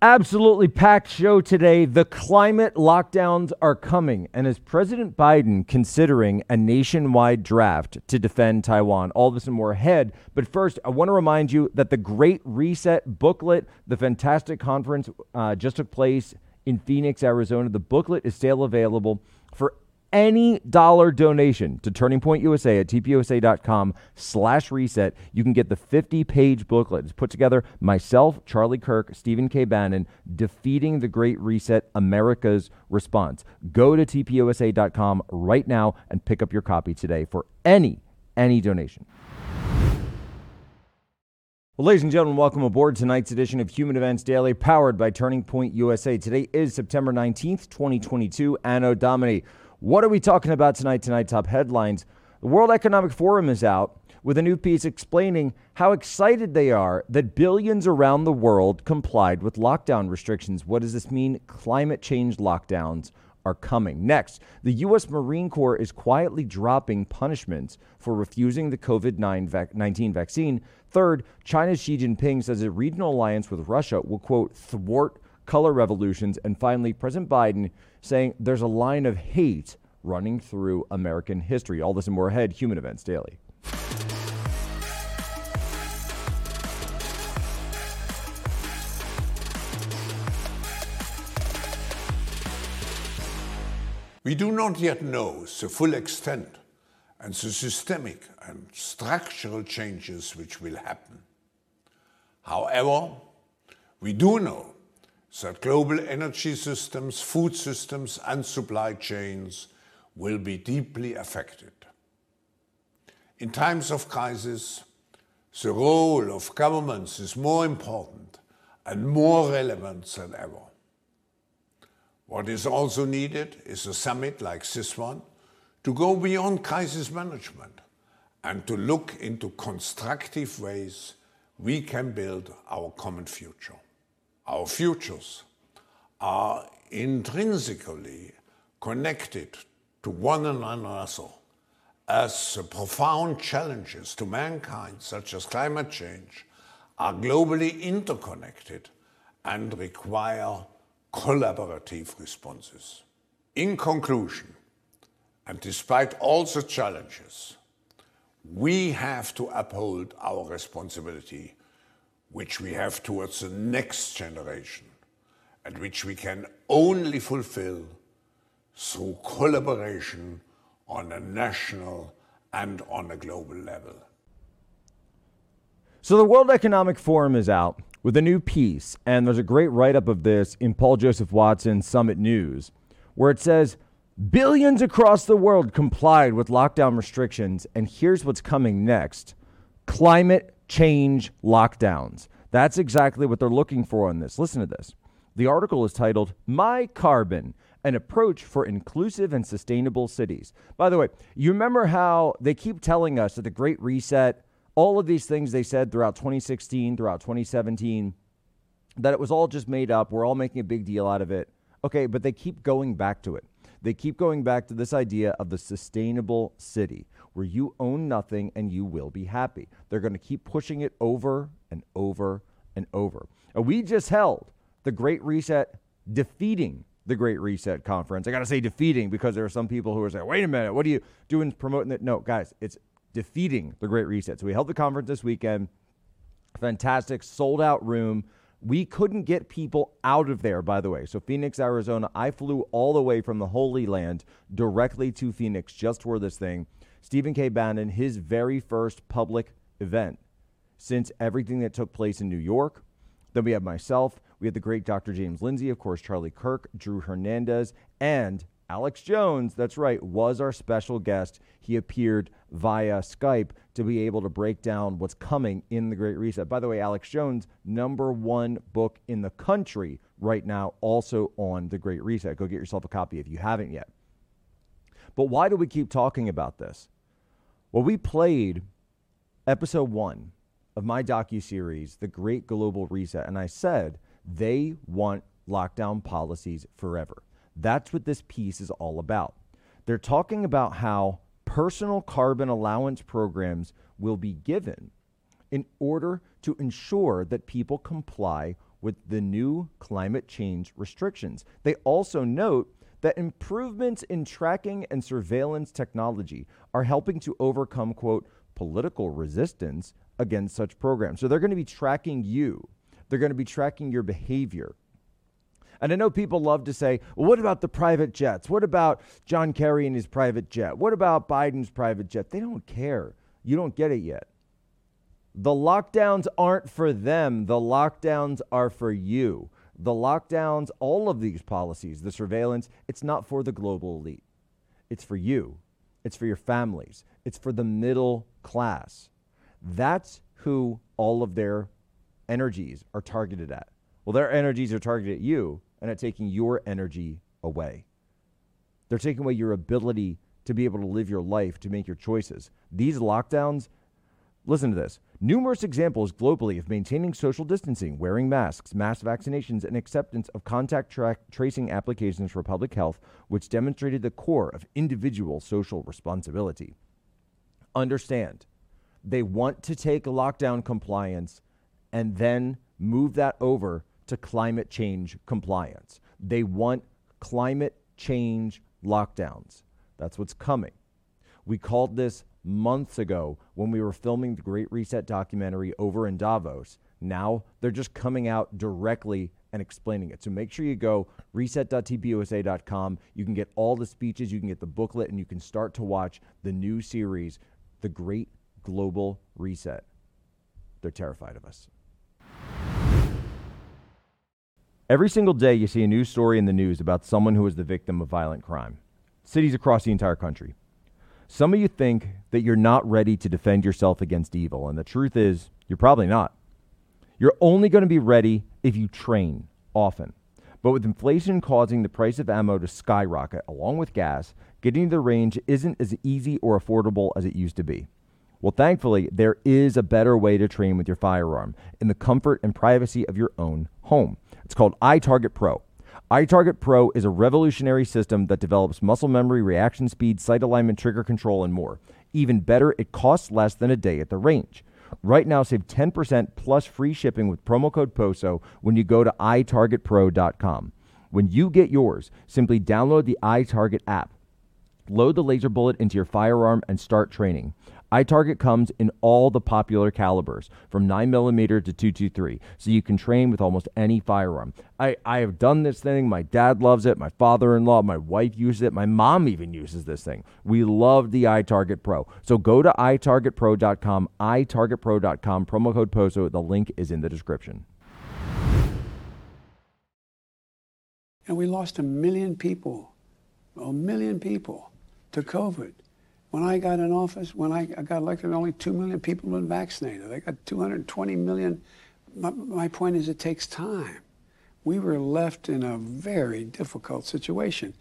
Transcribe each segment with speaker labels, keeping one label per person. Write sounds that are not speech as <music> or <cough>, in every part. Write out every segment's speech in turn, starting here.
Speaker 1: Absolutely packed show today. The climate lockdowns are coming. And is President Biden considering a nationwide draft to defend Taiwan, all this and more ahead. But first, I want to remind you that the Great Reset booklet, the fantastic conference uh, just took place in Phoenix, Arizona. The booklet is still available for any dollar donation to Turning Point USA at tpusa.com slash reset, you can get the 50 page booklet. It's put together myself, Charlie Kirk, Stephen K. Bannon, Defeating the Great Reset, America's Response. Go to tpusa.com right now and pick up your copy today for any, any donation. Well, ladies and gentlemen, welcome aboard tonight's edition of Human Events Daily, powered by Turning Point USA. Today is September 19th, 2022, Anno Domini. What are we talking about tonight? Tonight, top headlines. The World Economic Forum is out with a new piece explaining how excited they are that billions around the world complied with lockdown restrictions. What does this mean? Climate change lockdowns are coming. Next, the U.S. Marine Corps is quietly dropping punishments for refusing the COVID 19 vaccine. Third, China's Xi Jinping says a regional alliance with Russia will, quote, thwart color revolutions. And finally, President Biden saying there's a line of hate running through American history. All this and more ahead, Human Events Daily.
Speaker 2: We do not yet know the full extent and the systemic and structural changes which will happen. However, we do know that global energy systems, food systems, and supply chains will be deeply affected. In times of crisis, the role of governments is more important and more relevant than ever. What is also needed is a summit like this one to go beyond crisis management and to look into constructive ways we can build our common future our futures are intrinsically connected to one another as profound challenges to mankind, such as climate change, are globally interconnected and require collaborative responses. In conclusion, and despite all the challenges, we have to uphold our responsibility which we have towards the next generation and which we can only fulfill through collaboration on a national and on a global level.
Speaker 1: So, the World Economic Forum is out with a new piece, and there's a great write up of this in Paul Joseph Watson Summit News, where it says billions across the world complied with lockdown restrictions, and here's what's coming next climate change lockdowns. That's exactly what they're looking for on this. Listen to this. The article is titled My Carbon An Approach for Inclusive and Sustainable Cities. By the way, you remember how they keep telling us that the Great Reset, all of these things they said throughout 2016, throughout 2017, that it was all just made up. We're all making a big deal out of it. Okay, but they keep going back to it. They keep going back to this idea of the sustainable city where you own nothing and you will be happy. They're going to keep pushing it over and over and over. And we just held the Great Reset defeating the Great Reset conference. I got to say defeating because there are some people who are saying, wait a minute, what are you doing promoting that? No, guys, it's defeating the Great Reset. So we held the conference this weekend. Fantastic, sold out room. We couldn't get people out of there, by the way. So, Phoenix, Arizona, I flew all the way from the Holy Land directly to Phoenix just for this thing. Stephen K. Bannon, his very first public event since everything that took place in New York. Then we have myself. We had the great Dr. James Lindsay, of course, Charlie Kirk, Drew Hernandez, and Alex Jones, that's right, was our special guest. He appeared via Skype to be able to break down what's coming in the Great Reset. By the way, Alex Jones, number one book in the country right now, also on the Great Reset. Go get yourself a copy if you haven't yet. But why do we keep talking about this? Well, we played episode one of my docu series, The Great Global Reset, and I said they want lockdown policies forever. That's what this piece is all about. They're talking about how personal carbon allowance programs will be given in order to ensure that people comply with the new climate change restrictions. They also note that improvements in tracking and surveillance technology are helping to overcome, quote, political resistance against such programs. So they're going to be tracking you, they're going to be tracking your behavior. And I know people love to say, well, what about the private jets? What about John Kerry and his private jet? What about Biden's private jet? They don't care. You don't get it yet. The lockdowns aren't for them, the lockdowns are for you. The lockdowns, all of these policies, the surveillance, it's not for the global elite. It's for you. It's for your families. It's for the middle class. That's who all of their energies are targeted at. Well, their energies are targeted at you and at taking your energy away. They're taking away your ability to be able to live your life, to make your choices. These lockdowns, listen to this numerous examples globally of maintaining social distancing, wearing masks, mass vaccinations, and acceptance of contact tra- tracing applications for public health, which demonstrated the core of individual social responsibility. Understand, they want to take lockdown compliance and then move that over to climate change compliance. They want climate change lockdowns. That's what's coming. We called this months ago when we were filming the Great Reset documentary over in Davos. Now they're just coming out directly and explaining it. So make sure you go reset.tpusa.com. You can get all the speeches, you can get the booklet, and you can start to watch the new series, The Great Global Reset. They're terrified of us. Every single day, you see a news story in the news about someone who is the victim of violent crime. Cities across the entire country. Some of you think that you're not ready to defend yourself against evil, and the truth is, you're probably not. You're only going to be ready if you train often. But with inflation causing the price of ammo to skyrocket along with gas, getting to the range isn't as easy or affordable as it used to be. Well, thankfully, there is a better way to train with your firearm in the comfort and privacy of your own home. It's called iTarget Pro. iTarget Pro is a revolutionary system that develops muscle memory, reaction speed, sight alignment, trigger control, and more. Even better, it costs less than a day at the range. Right now, save 10% plus free shipping with promo code POSO when you go to itargetpro.com. When you get yours, simply download the iTarget app, load the laser bullet into your firearm, and start training iTarget comes in all the popular calibers, from 9mm to 223, so you can train with almost any firearm. I, I have done this thing. My dad loves it. My father in law, my wife uses it. My mom even uses this thing. We love the iTarget Pro. So go to itargetpro.com, itargetpro.com, promo code POSO. The link is in the description.
Speaker 3: And we lost a million people, a million people to COVID. When I got in office, when I, got elected, only 2 million people had been vaccinated. I got 220 million. My, my point is, it takes time. We were left in a very difficult situation.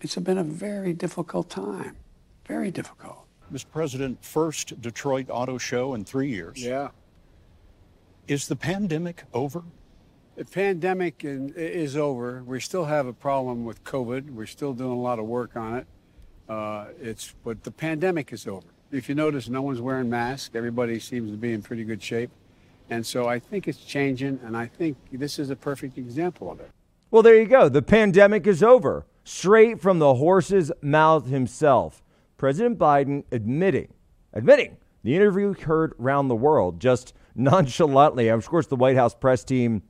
Speaker 3: It's been a very difficult time, very difficult.
Speaker 4: Mr. President, first Detroit Auto Show in three years.
Speaker 3: Yeah.
Speaker 4: Is the pandemic over?
Speaker 3: The pandemic is over. We still have a problem with COVID. We're still doing a lot of work on it. Uh, it's but the pandemic is over. If you notice, no one's wearing masks. Everybody seems to be in pretty good shape, and so I think it's changing. And I think this is a perfect example of it.
Speaker 1: Well, there you go. The pandemic is over. Straight from the horse's mouth himself, President Biden admitting, admitting the interview heard around the world just <laughs> nonchalantly. Of course, the White House press team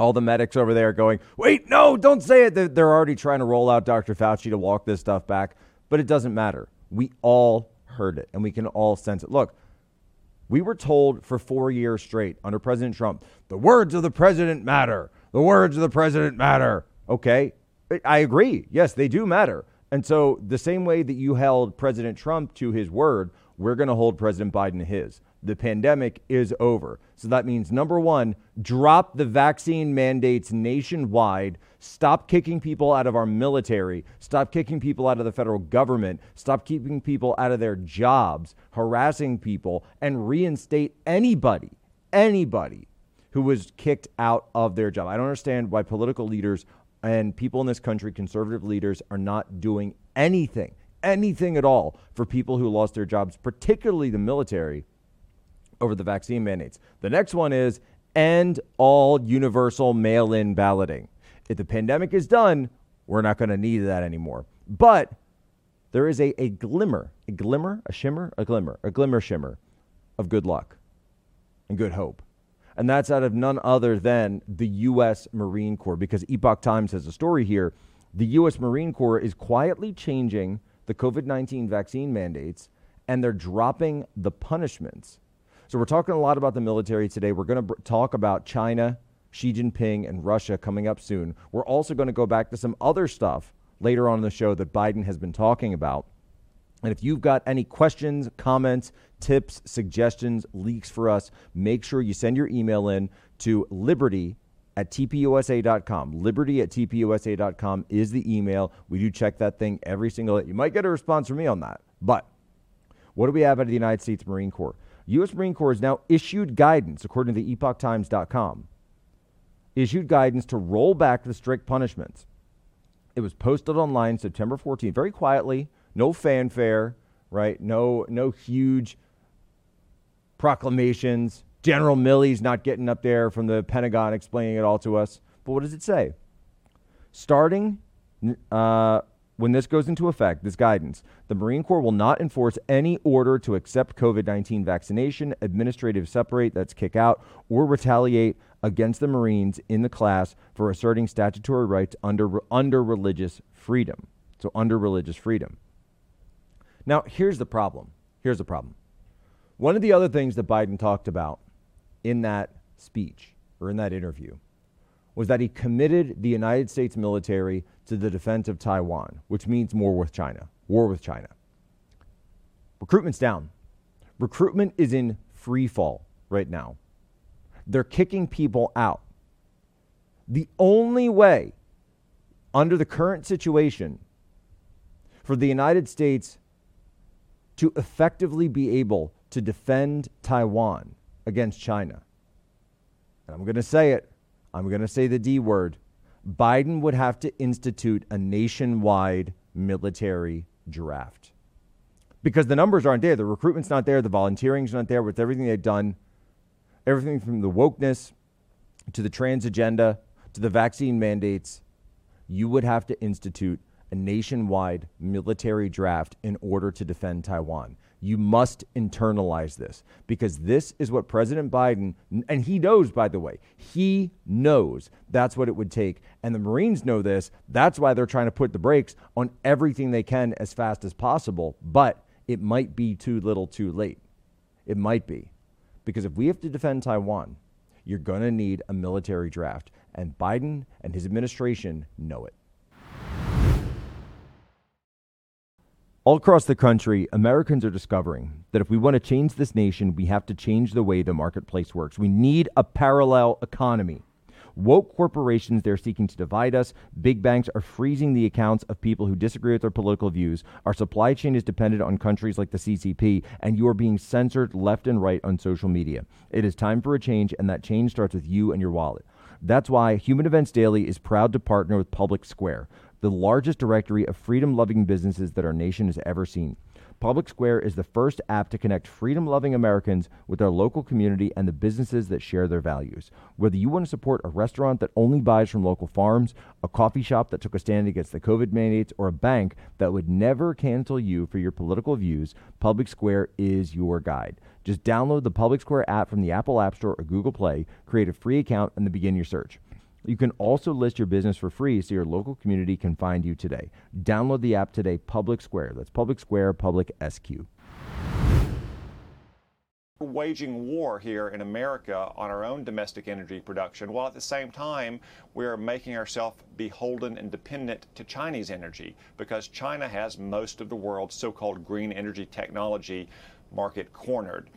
Speaker 1: all the medics over there going, wait, no, don't say it. They're already trying to roll out Dr. Fauci to walk this stuff back, but it doesn't matter. We all heard it and we can all sense it. Look, we were told for four years straight under President Trump, the words of the president matter. The words of the president matter. Okay, I agree. Yes, they do matter. And so, the same way that you held President Trump to his word, we're going to hold President Biden to his the pandemic is over. So that means number one, drop the vaccine mandates nationwide. Stop kicking people out of our military. Stop kicking people out of the federal government. Stop keeping people out of their jobs, harassing people, and reinstate anybody, anybody who was kicked out of their job. I don't understand why political leaders and people in this country, conservative leaders, are not doing anything, anything at all for people who lost their jobs, particularly the military over the vaccine mandates. The next one is end all universal mail in balloting. If the pandemic is done, we're not going to need that anymore. But there is a, a glimmer, a glimmer, a shimmer, a glimmer, a glimmer shimmer of good luck and good hope. And that's out of none other than the U.S. Marine Corps, because Epoch Times has a story here. The U.S. Marine Corps is quietly changing the COVID 19 vaccine mandates and they're dropping the punishments. So, we're talking a lot about the military today. We're going to talk about China, Xi Jinping, and Russia coming up soon. We're also going to go back to some other stuff later on in the show that Biden has been talking about. And if you've got any questions, comments, tips, suggestions, leaks for us, make sure you send your email in to liberty at tpusa.com. Liberty at tpusa.com is the email. We do check that thing every single day. You might get a response from me on that. But what do we have out of the United States Marine Corps? U.S. Marine Corps has now issued guidance, according to the epochtimes.com, issued guidance to roll back the strict punishments. It was posted online September 14th, very quietly, no fanfare, right? No, no huge proclamations. General Milley's not getting up there from the Pentagon explaining it all to us. But what does it say? Starting uh, when this goes into effect, this guidance, the Marine Corps will not enforce any order to accept COVID 19 vaccination, administrative separate, that's kick out, or retaliate against the Marines in the class for asserting statutory rights under, under religious freedom. So, under religious freedom. Now, here's the problem. Here's the problem. One of the other things that Biden talked about in that speech or in that interview was that he committed the United States military to the defense of Taiwan, which means war with China. War with China. Recruitment's down. Recruitment is in free fall right now. They're kicking people out. The only way, under the current situation, for the United States to effectively be able to defend Taiwan against China, and I'm going to say it, I'm going to say the D word, Biden would have to institute a nationwide military draft. Because the numbers aren't there. The recruitment's not there. The volunteering's not there with everything they've done. Everything from the wokeness to the trans agenda to the vaccine mandates. You would have to institute a nationwide military draft in order to defend Taiwan. You must internalize this because this is what President Biden, and he knows, by the way, he knows that's what it would take. And the Marines know this. That's why they're trying to put the brakes on everything they can as fast as possible. But it might be too little too late. It might be. Because if we have to defend Taiwan, you're going to need a military draft. And Biden and his administration know it. All across the country, Americans are discovering that if we want to change this nation, we have to change the way the marketplace works. We need a parallel economy. Woke corporations, they're seeking to divide us. Big banks are freezing the accounts of people who disagree with their political views. Our supply chain is dependent on countries like the CCP, and you are being censored left and right on social media. It is time for a change, and that change starts with you and your wallet. That's why Human Events Daily is proud to partner with Public Square the largest directory of freedom loving businesses that our nation has ever seen. Public Square is the first app to connect freedom loving Americans with their local community and the businesses that share their values. Whether you want to support a restaurant that only buys from local farms, a coffee shop that took a stand against the COVID mandates, or a bank that would never cancel you for your political views, Public Square is your guide. Just download the Public Square app from the Apple App Store or Google Play, create a free account, and then begin your search. You can also list your business for free so your local community can find you today. Download the app today, Public Square. That's Public Square, Public SQ.
Speaker 5: We're waging war here in America on our own domestic energy production, while at the same time we are making ourselves beholden and dependent to Chinese energy because China has most of the world's so called green energy technology market cornered.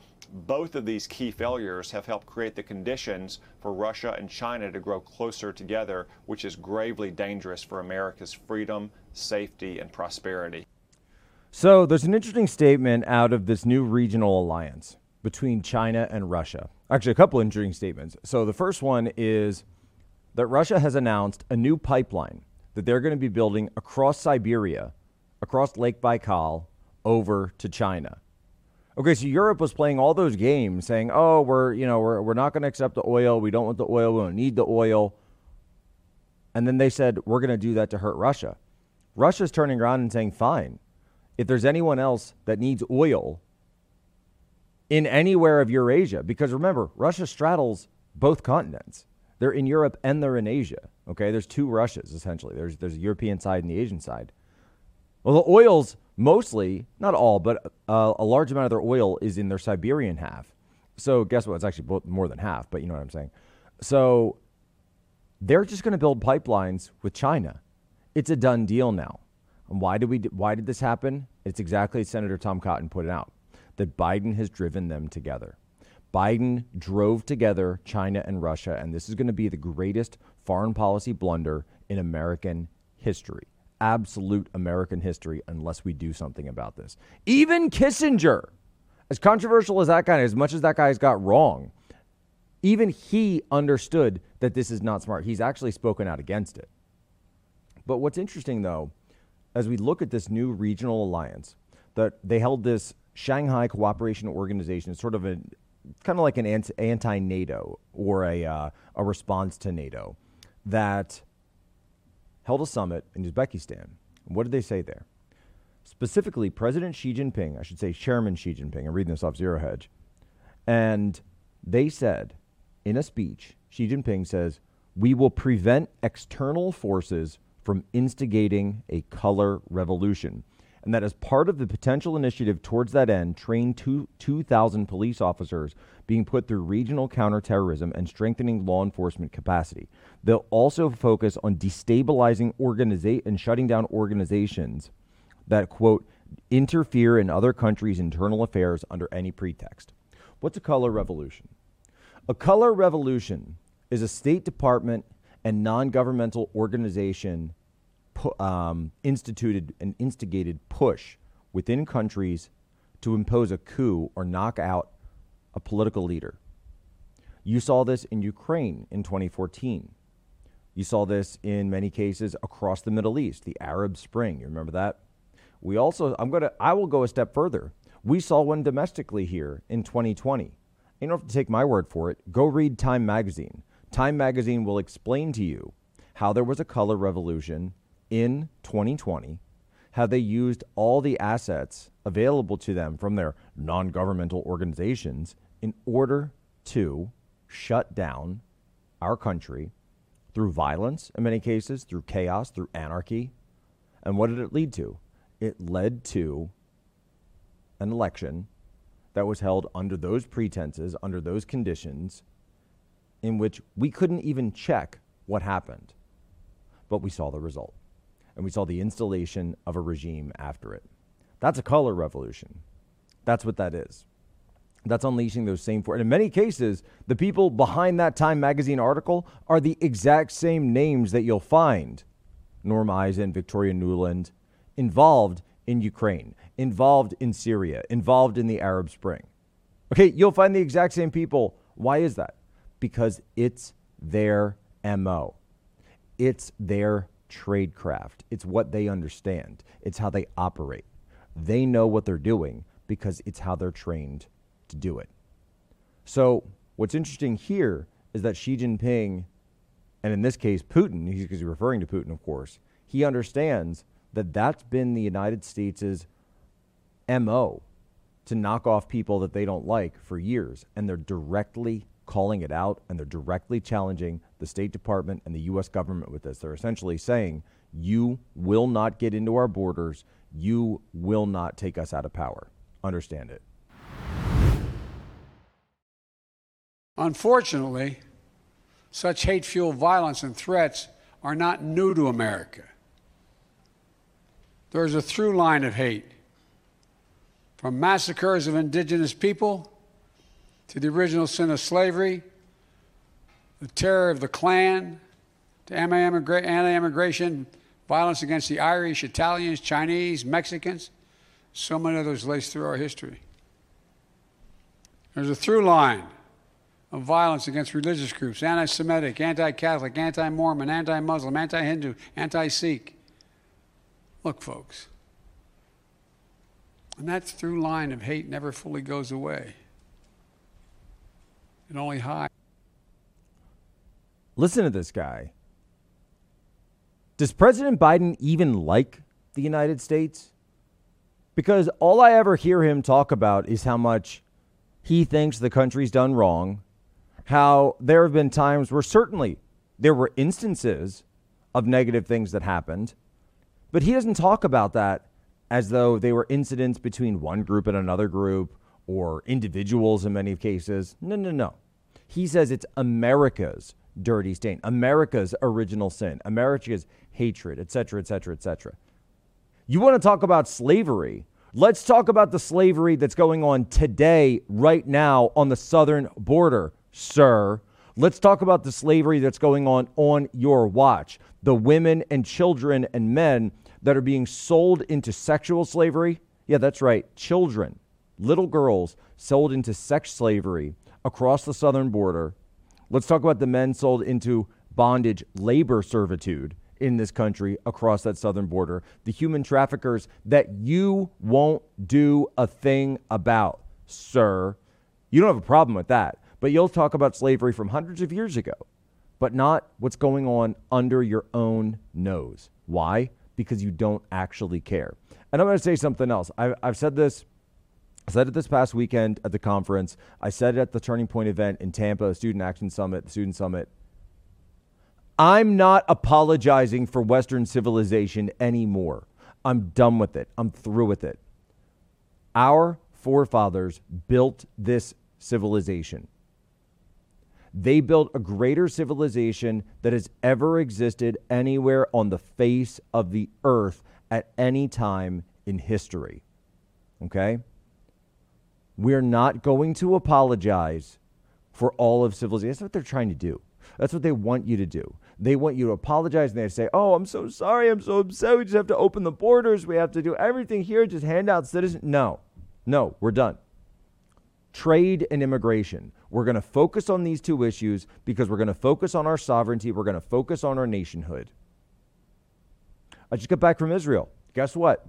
Speaker 5: Both of these key failures have helped create the conditions for Russia and China to grow closer together, which is gravely dangerous for America's freedom, safety, and prosperity.
Speaker 1: So, there's an interesting statement out of this new regional alliance between China and Russia. Actually, a couple interesting statements. So, the first one is that Russia has announced a new pipeline that they're going to be building across Siberia, across Lake Baikal, over to China. Okay, so Europe was playing all those games saying, "Oh, we're, you know, we're we're not going to accept the oil. We don't want the oil. We don't need the oil." And then they said, "We're going to do that to hurt Russia." Russia's turning around and saying, "Fine. If there's anyone else that needs oil in anywhere of Eurasia because remember, Russia straddles both continents. They're in Europe and they're in Asia. Okay, there's two Russias essentially. There's there's a European side and the Asian side. Well, the oils mostly, not all, but uh, a large amount of their oil is in their Siberian half. So guess what? It's actually more than half, but you know what I'm saying. So they're just going to build pipelines with China. It's a done deal now. And why did we? Why did this happen? It's exactly as Senator Tom Cotton put it out that Biden has driven them together. Biden drove together China and Russia, and this is going to be the greatest foreign policy blunder in American history. Absolute American history, unless we do something about this. Even Kissinger, as controversial as that guy, as much as that guy's got wrong, even he understood that this is not smart. He's actually spoken out against it. But what's interesting, though, as we look at this new regional alliance, that they held this Shanghai Cooperation Organization, sort of a kind of like an anti NATO or a, uh, a response to NATO, that held a summit in Uzbekistan. What did they say there? Specifically, President Xi Jinping, I should say Chairman Xi Jinping, I'm reading this off Zero Hedge, and they said in a speech, Xi Jinping says, We will prevent external forces from instigating a color revolution and that as part of the potential initiative towards that end, train two, 2,000 police officers being put through regional counterterrorism and strengthening law enforcement capacity. They'll also focus on destabilizing organiza- and shutting down organizations that, quote, interfere in other countries' internal affairs under any pretext. What's a color revolution? A color revolution is a State Department and non governmental organization pu- um, instituted and instigated push within countries to impose a coup or knock out a political leader. You saw this in Ukraine in 2014. You saw this in many cases across the Middle East, the Arab Spring. You remember that? We also, I'm going to, I will go a step further. We saw one domestically here in 2020. You don't have to take my word for it. Go read Time Magazine. Time Magazine will explain to you how there was a color revolution in 2020 have they used all the assets available to them from their non governmental organizations in order to shut down our country through violence, in many cases, through chaos, through anarchy. And what did it lead to? It led to an election that was held under those pretenses, under those conditions, in which we couldn't even check what happened. But we saw the result and we saw the installation of a regime after it. That's a color revolution. That's what that is. That's unleashing those same forces. And in many cases, the people behind that Time magazine article are the exact same names that you'll find Norm Eisen, Victoria Nuland, involved in Ukraine, involved in Syria, involved in the Arab Spring. Okay, you'll find the exact same people. Why is that? Because it's their MO. It's their tradecraft. It's what they understand, it's how they operate. They know what they're doing because it's how they're trained to do it. So, what's interesting here is that Xi Jinping, and in this case, Putin, because he's referring to Putin, of course, he understands that that's been the United States' MO to knock off people that they don't like for years. And they're directly calling it out and they're directly challenging the State Department and the U.S. government with this. They're essentially saying, you will not get into our borders. You will not take us out of power. Understand it.
Speaker 3: Unfortunately, such hate fueled violence and threats are not new to America. There is a through line of hate from massacres of indigenous people to the original sin of slavery, the terror of the Klan, to anti immigration violence against the Irish, Italians, Chinese, Mexicans. So many others lace through our history. There's a through line of violence against religious groups anti Semitic, anti Catholic, anti Mormon, anti Muslim, anti Hindu, anti Sikh. Look, folks, And that through line of hate never fully goes away. It only hides.
Speaker 1: Listen to this guy. Does President Biden even like the United States? Because all I ever hear him talk about is how much he thinks the country's done wrong, how there have been times where certainly there were instances of negative things that happened, but he doesn't talk about that as though they were incidents between one group and another group or individuals in many cases. No, no, no. He says it's America's dirty stain, America's original sin, America's hatred, etc., etc., etc. You want to talk about slavery? Let's talk about the slavery that's going on today, right now, on the southern border, sir. Let's talk about the slavery that's going on on your watch. The women and children and men that are being sold into sexual slavery. Yeah, that's right. Children, little girls sold into sex slavery across the southern border. Let's talk about the men sold into bondage labor servitude in this country across that southern border, the human traffickers that you won't do a thing about, sir. You don't have a problem with that, but you'll talk about slavery from hundreds of years ago, but not what's going on under your own nose. Why? Because you don't actually care. And I'm going to say something else. I've, I've said this. I said it this past weekend at the conference. I said it at the Turning Point event in Tampa, Student Action Summit, the Student Summit. I'm not apologizing for Western civilization anymore. I'm done with it. I'm through with it. Our forefathers built this civilization. They built a greater civilization that has ever existed anywhere on the face of the earth at any time in history. Okay? We're not going to apologize for all of civilization. That's what they're trying to do. That's what they want you to do. They want you to apologize and they say, Oh, I'm so sorry. I'm so upset. We just have to open the borders. We have to do everything here, just hand out citizen. No, no, we're done. Trade and immigration. We're going to focus on these two issues because we're going to focus on our sovereignty. We're going to focus on our nationhood. I just got back from Israel. Guess what?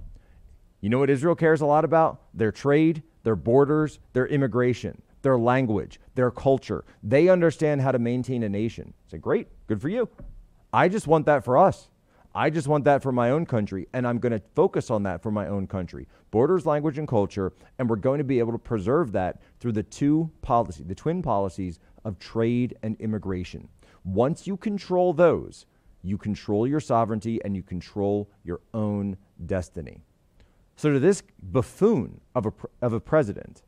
Speaker 1: You know what Israel cares a lot about? Their trade, their borders, their immigration their language, their culture. They understand how to maintain a nation. Say, great, good for you. I just want that for us. I just want that for my own country, and I'm going to focus on that for my own country. Borders, language, and culture, and we're going to be able to preserve that through the two policies, the twin policies of trade and immigration. Once you control those, you control your sovereignty and you control your own destiny. So, to this buffoon of a, of a president,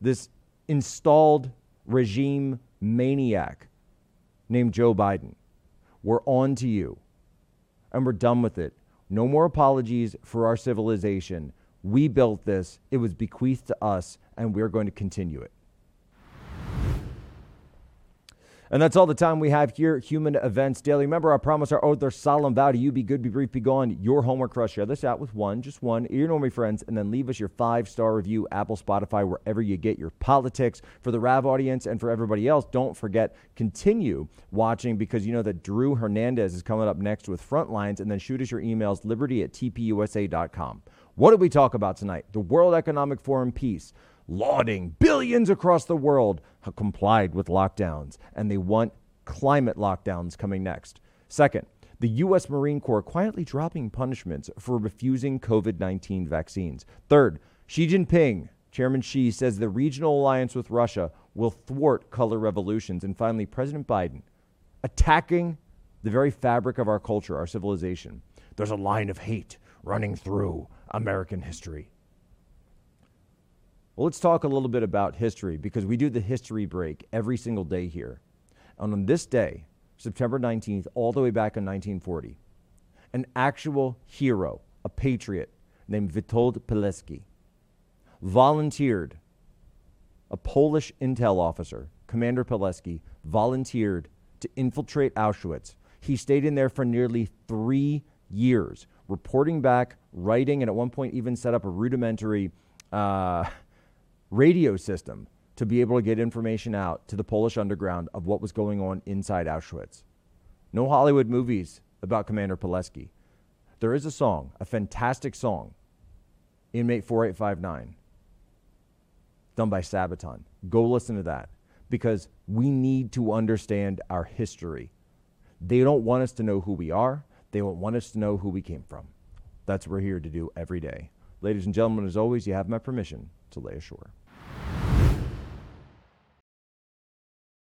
Speaker 1: this installed regime maniac named Joe Biden. We're on to you. And we're done with it. No more apologies for our civilization. We built this, it was bequeathed to us, and we're going to continue it. And that's all the time we have here Human Events Daily. Remember our promise, our oath, our solemn vow to you be good, be brief, be gone. Your homework crush. Share this out with one, just one, your normal friends, and then leave us your five star review, Apple, Spotify, wherever you get your politics. For the RAV audience and for everybody else, don't forget, continue watching because you know that Drew Hernandez is coming up next with Frontlines, and then shoot us your emails, liberty at tpusa.com. What did we talk about tonight? The World Economic Forum piece lauding billions across the world have complied with lockdowns, and they want climate lockdowns coming next. Second, the U.S. Marine Corps quietly dropping punishments for refusing COVID 19 vaccines. Third, Xi Jinping, Chairman Xi, says the regional alliance with Russia will thwart color revolutions. And finally, President Biden attacking the very fabric of our culture, our civilization. There's a line of hate running through American history. Well, let's talk a little bit about history because we do the history break every single day here. And on this day, September 19th, all the way back in 1940, an actual hero, a patriot named Witold Pilecki, volunteered, a Polish intel officer, Commander Pilecki, volunteered to infiltrate Auschwitz. He stayed in there for nearly three years, reporting back, writing, and at one point even set up a rudimentary uh, radio system to be able to get information out to the Polish underground of what was going on inside Auschwitz. No Hollywood movies about Commander Pilecki. There is a song, a fantastic song, Inmate 4859, done by Sabaton. Go listen to that because we need to understand our history. They don't want us to know who we are, they don't want us to know who we came from. That's what we're here to do every day. Ladies and gentlemen, as always, you have my permission to lay ashore.